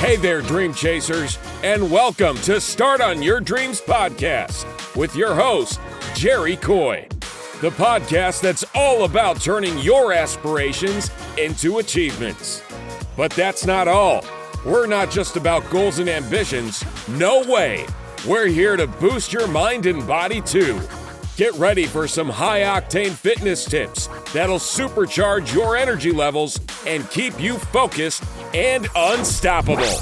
Hey there, dream chasers, and welcome to Start on Your Dreams podcast with your host, Jerry Coy. The podcast that's all about turning your aspirations into achievements. But that's not all. We're not just about goals and ambitions. No way. We're here to boost your mind and body too. Get ready for some high octane fitness tips that'll supercharge your energy levels and keep you focused and unstoppable.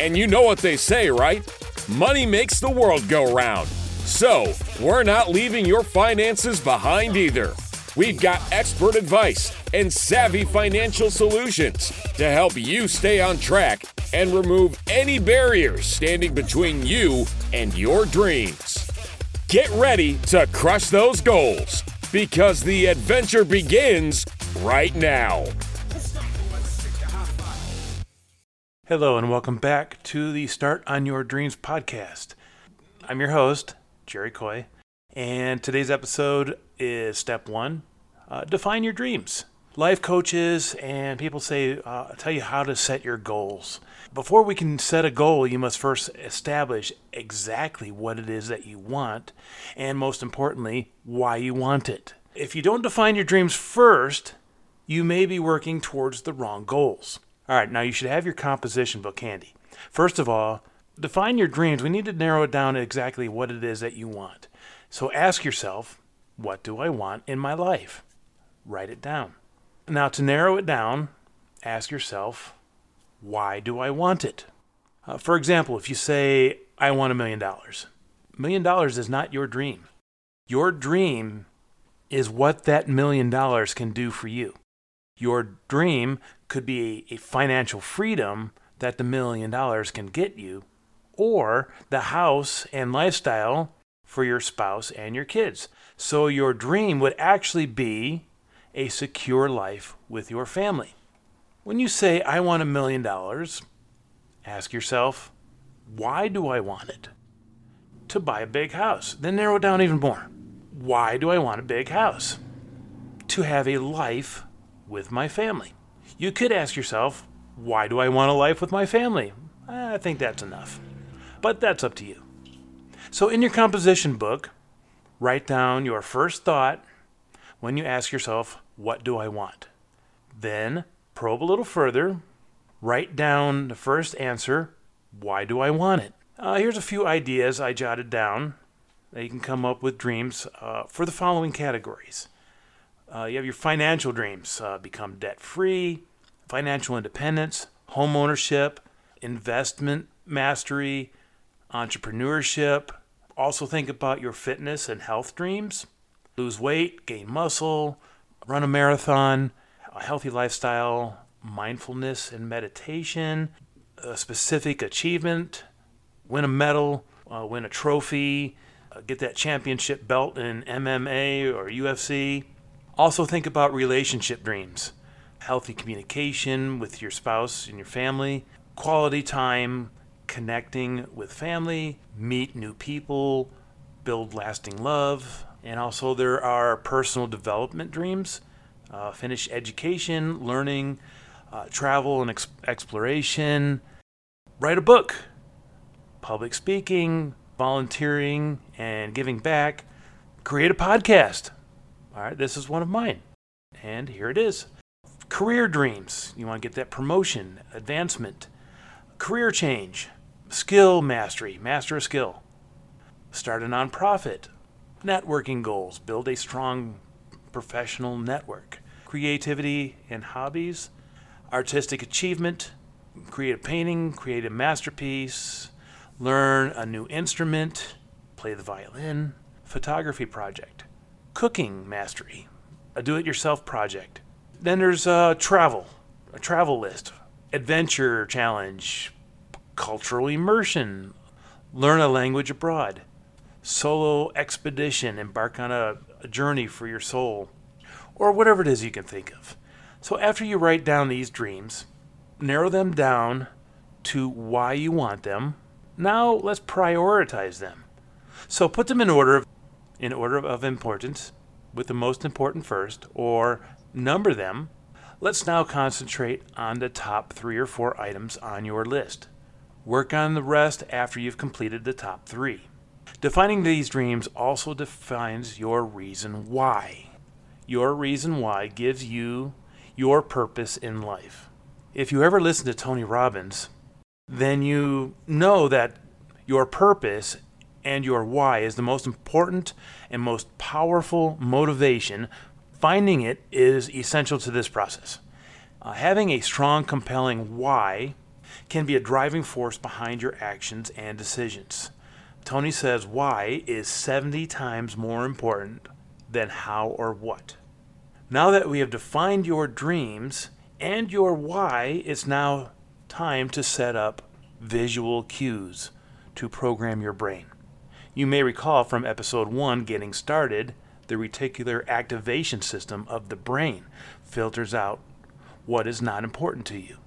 And you know what they say, right? Money makes the world go round. So, we're not leaving your finances behind either. We've got expert advice and savvy financial solutions to help you stay on track and remove any barriers standing between you and your dreams. Get ready to crush those goals because the adventure begins right now. Hello, and welcome back to the Start on Your Dreams podcast. I'm your host, Jerry Coy, and today's episode is step one uh, define your dreams. Life coaches and people say, uh, tell you how to set your goals. Before we can set a goal, you must first establish exactly what it is that you want, and most importantly, why you want it. If you don't define your dreams first, you may be working towards the wrong goals. All right, now you should have your composition book handy. First of all, define your dreams. We need to narrow it down to exactly what it is that you want. So ask yourself, what do I want in my life? Write it down. Now, to narrow it down, ask yourself, why do I want it? Uh, for example, if you say, I want a million dollars, a million dollars is not your dream. Your dream is what that million dollars can do for you. Your dream could be a, a financial freedom that the million dollars can get you, or the house and lifestyle for your spouse and your kids. So your dream would actually be a secure life with your family. When you say, I want a million dollars, ask yourself, why do I want it? To buy a big house. Then narrow it down even more. Why do I want a big house? To have a life with my family. You could ask yourself, why do I want a life with my family? I think that's enough. But that's up to you. So, in your composition book, write down your first thought when you ask yourself, What do I want? Then probe a little further, write down the first answer, Why do I want it? Uh, here's a few ideas I jotted down that you can come up with dreams uh, for the following categories uh, you have your financial dreams uh, become debt free, financial independence, home ownership, investment mastery, entrepreneurship. Also, think about your fitness and health dreams lose weight, gain muscle, run a marathon, a healthy lifestyle, mindfulness and meditation, a specific achievement, win a medal, uh, win a trophy, uh, get that championship belt in MMA or UFC also, think about relationship dreams healthy communication with your spouse and your family, quality time connecting with family, meet new people, build lasting love. And also, there are personal development dreams uh, finish education, learning, uh, travel, and ex- exploration. Write a book, public speaking, volunteering, and giving back. Create a podcast all right, this is one of mine. And here it is. Career dreams. You want to get that promotion, advancement, career change, skill mastery, master a skill, start a nonprofit, networking goals, build a strong professional network, creativity and hobbies, artistic achievement, create a painting, create a masterpiece, learn a new instrument, play the violin, photography project cooking mastery, a do it yourself project. Then there's uh, travel, a travel list, adventure challenge, cultural immersion, learn a language abroad, solo expedition, embark on a, a journey for your soul, or whatever it is you can think of. So after you write down these dreams, narrow them down to why you want them. Now let's prioritize them. So put them in order in order of importance. with the most important first, or number them, let's now concentrate on the top three or four items on your list. Work on the rest after you've completed the top three. Defining these dreams also defines your reason why. Your reason why gives you your purpose in life. If you ever listen to Tony Robbins, then you know that your purpose and your why is the most important and most powerful motivation. Finding it is essential to this process. Uh, having a strong, compelling why can be a driving force behind your actions and decisions. Tony says why is 70 times more important than how or what. Now that we have defined your dreams and your why, it's now time to set up visual cues to program your brain. You may recall from episode 1, Getting Started, the reticular activation system of the brain filters out what is not important to you.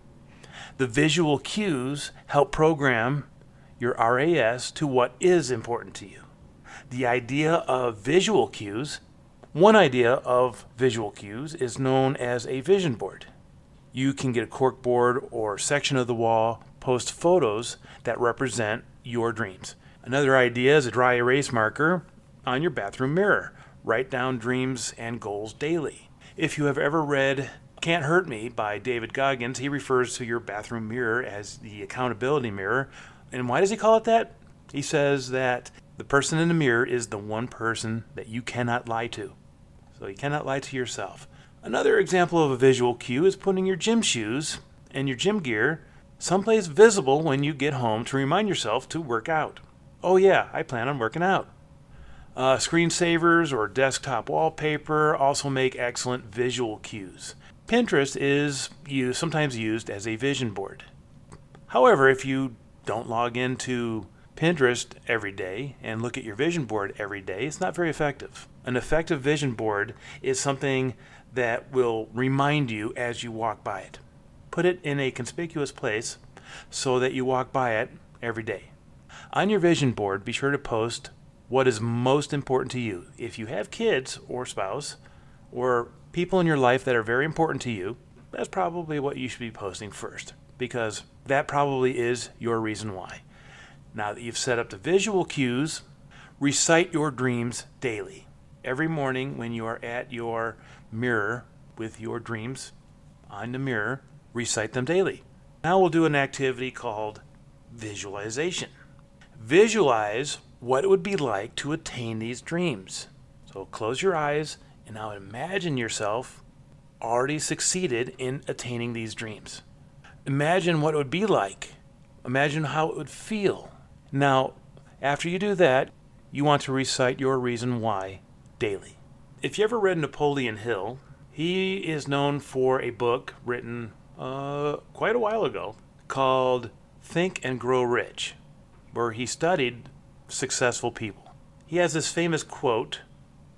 The visual cues help program your RAS to what is important to you. The idea of visual cues, one idea of visual cues is known as a vision board. You can get a cork board or section of the wall, post photos that represent your dreams. Another idea is a dry erase marker on your bathroom mirror. Write down dreams and goals daily. If you have ever read Can't Hurt Me by David Goggins, he refers to your bathroom mirror as the accountability mirror and why does he call it that? He says that the person in the mirror is the one person that you cannot lie to. So you cannot lie to yourself. Another example of a visual cue is putting your gym shoes and your gym gear someplace visible when you get home to remind yourself to work out. Oh, yeah, I plan on working out. Uh, screensavers or desktop wallpaper also make excellent visual cues. Pinterest is used, sometimes used as a vision board. However, if you don't log into Pinterest every day and look at your vision board every day, it's not very effective. An effective vision board is something that will remind you as you walk by it. Put it in a conspicuous place so that you walk by it every day. On your vision board, be sure to post what is most important to you. If you have kids or spouse or people in your life that are very important to you, that's probably what you should be posting first because that probably is your reason why. Now that you've set up the visual cues, recite your dreams daily. Every morning when you are at your mirror with your dreams on the mirror, recite them daily. Now we'll do an activity called visualization. Visualize what it would be like to attain these dreams. So close your eyes and now imagine yourself already succeeded in attaining these dreams. Imagine what it would be like. Imagine how it would feel. Now, after you do that, you want to recite your reason why daily. If you ever read Napoleon Hill, he is known for a book written uh, quite a while ago called Think and Grow Rich, where he studied successful people. He has this famous quote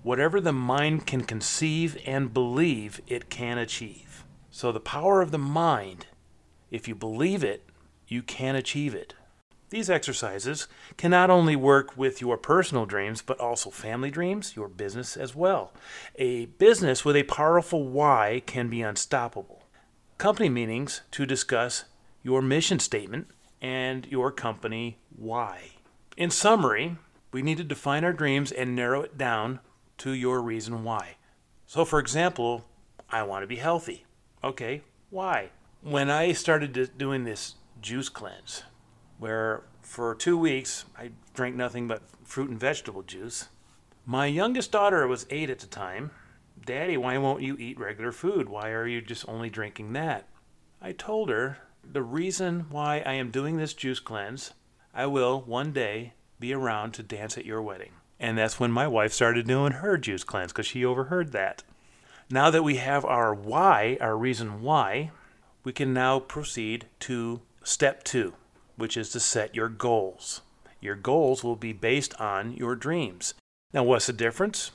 Whatever the mind can conceive and believe, it can achieve. So, the power of the mind if you believe it, you can achieve it. These exercises can not only work with your personal dreams, but also family dreams, your business as well. A business with a powerful why can be unstoppable. Company meetings to discuss your mission statement and your company why. In summary, we need to define our dreams and narrow it down to your reason why. So, for example, I want to be healthy. Okay, why? When I started doing this juice cleanse, where for two weeks I drank nothing but fruit and vegetable juice, my youngest daughter was eight at the time. Daddy, why won't you eat regular food? Why are you just only drinking that? I told her the reason why I am doing this juice cleanse, I will one day be around to dance at your wedding. And that's when my wife started doing her juice cleanse because she overheard that. Now that we have our why, our reason why, we can now proceed to step two, which is to set your goals. Your goals will be based on your dreams. Now, what's the difference?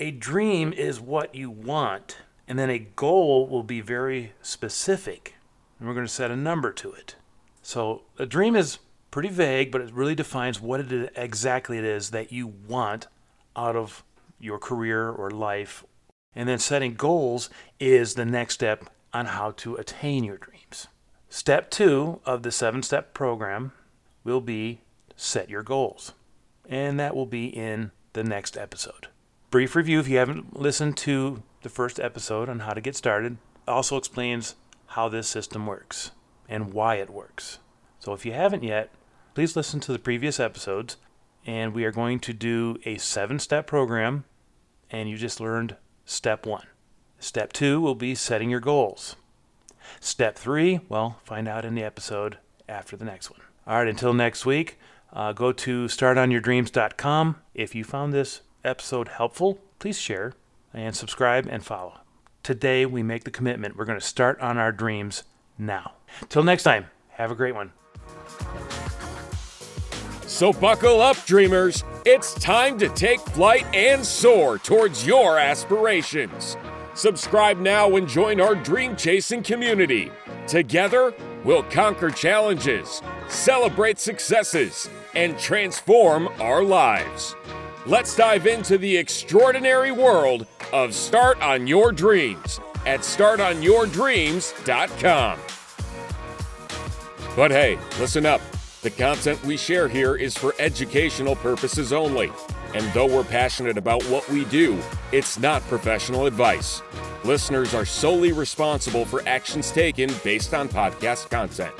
A dream is what you want, and then a goal will be very specific, and we're going to set a number to it. So, a dream is pretty vague, but it really defines what it is, exactly it is that you want out of your career or life. And then setting goals is the next step on how to attain your dreams. Step two of the seven step program will be set your goals. And that will be in the next episode. Brief review if you haven't listened to the first episode on how to get started, also explains how this system works and why it works. So if you haven't yet, please listen to the previous episodes. And we are going to do a seven step program, and you just learned step one. Step two will be setting your goals. Step three, well, find out in the episode after the next one. All right, until next week, uh, go to startonyourdreams.com. If you found this episode helpful, please share and subscribe and follow. Today, we make the commitment we're going to start on our dreams now. Till next time, have a great one. So, buckle up, dreamers. It's time to take flight and soar towards your aspirations. Subscribe now and join our dream chasing community. Together, we'll conquer challenges, celebrate successes, and transform our lives. Let's dive into the extraordinary world of Start on Your Dreams at startonyourdreams.com. But hey, listen up. The content we share here is for educational purposes only. And though we're passionate about what we do, it's not professional advice. Listeners are solely responsible for actions taken based on podcast content.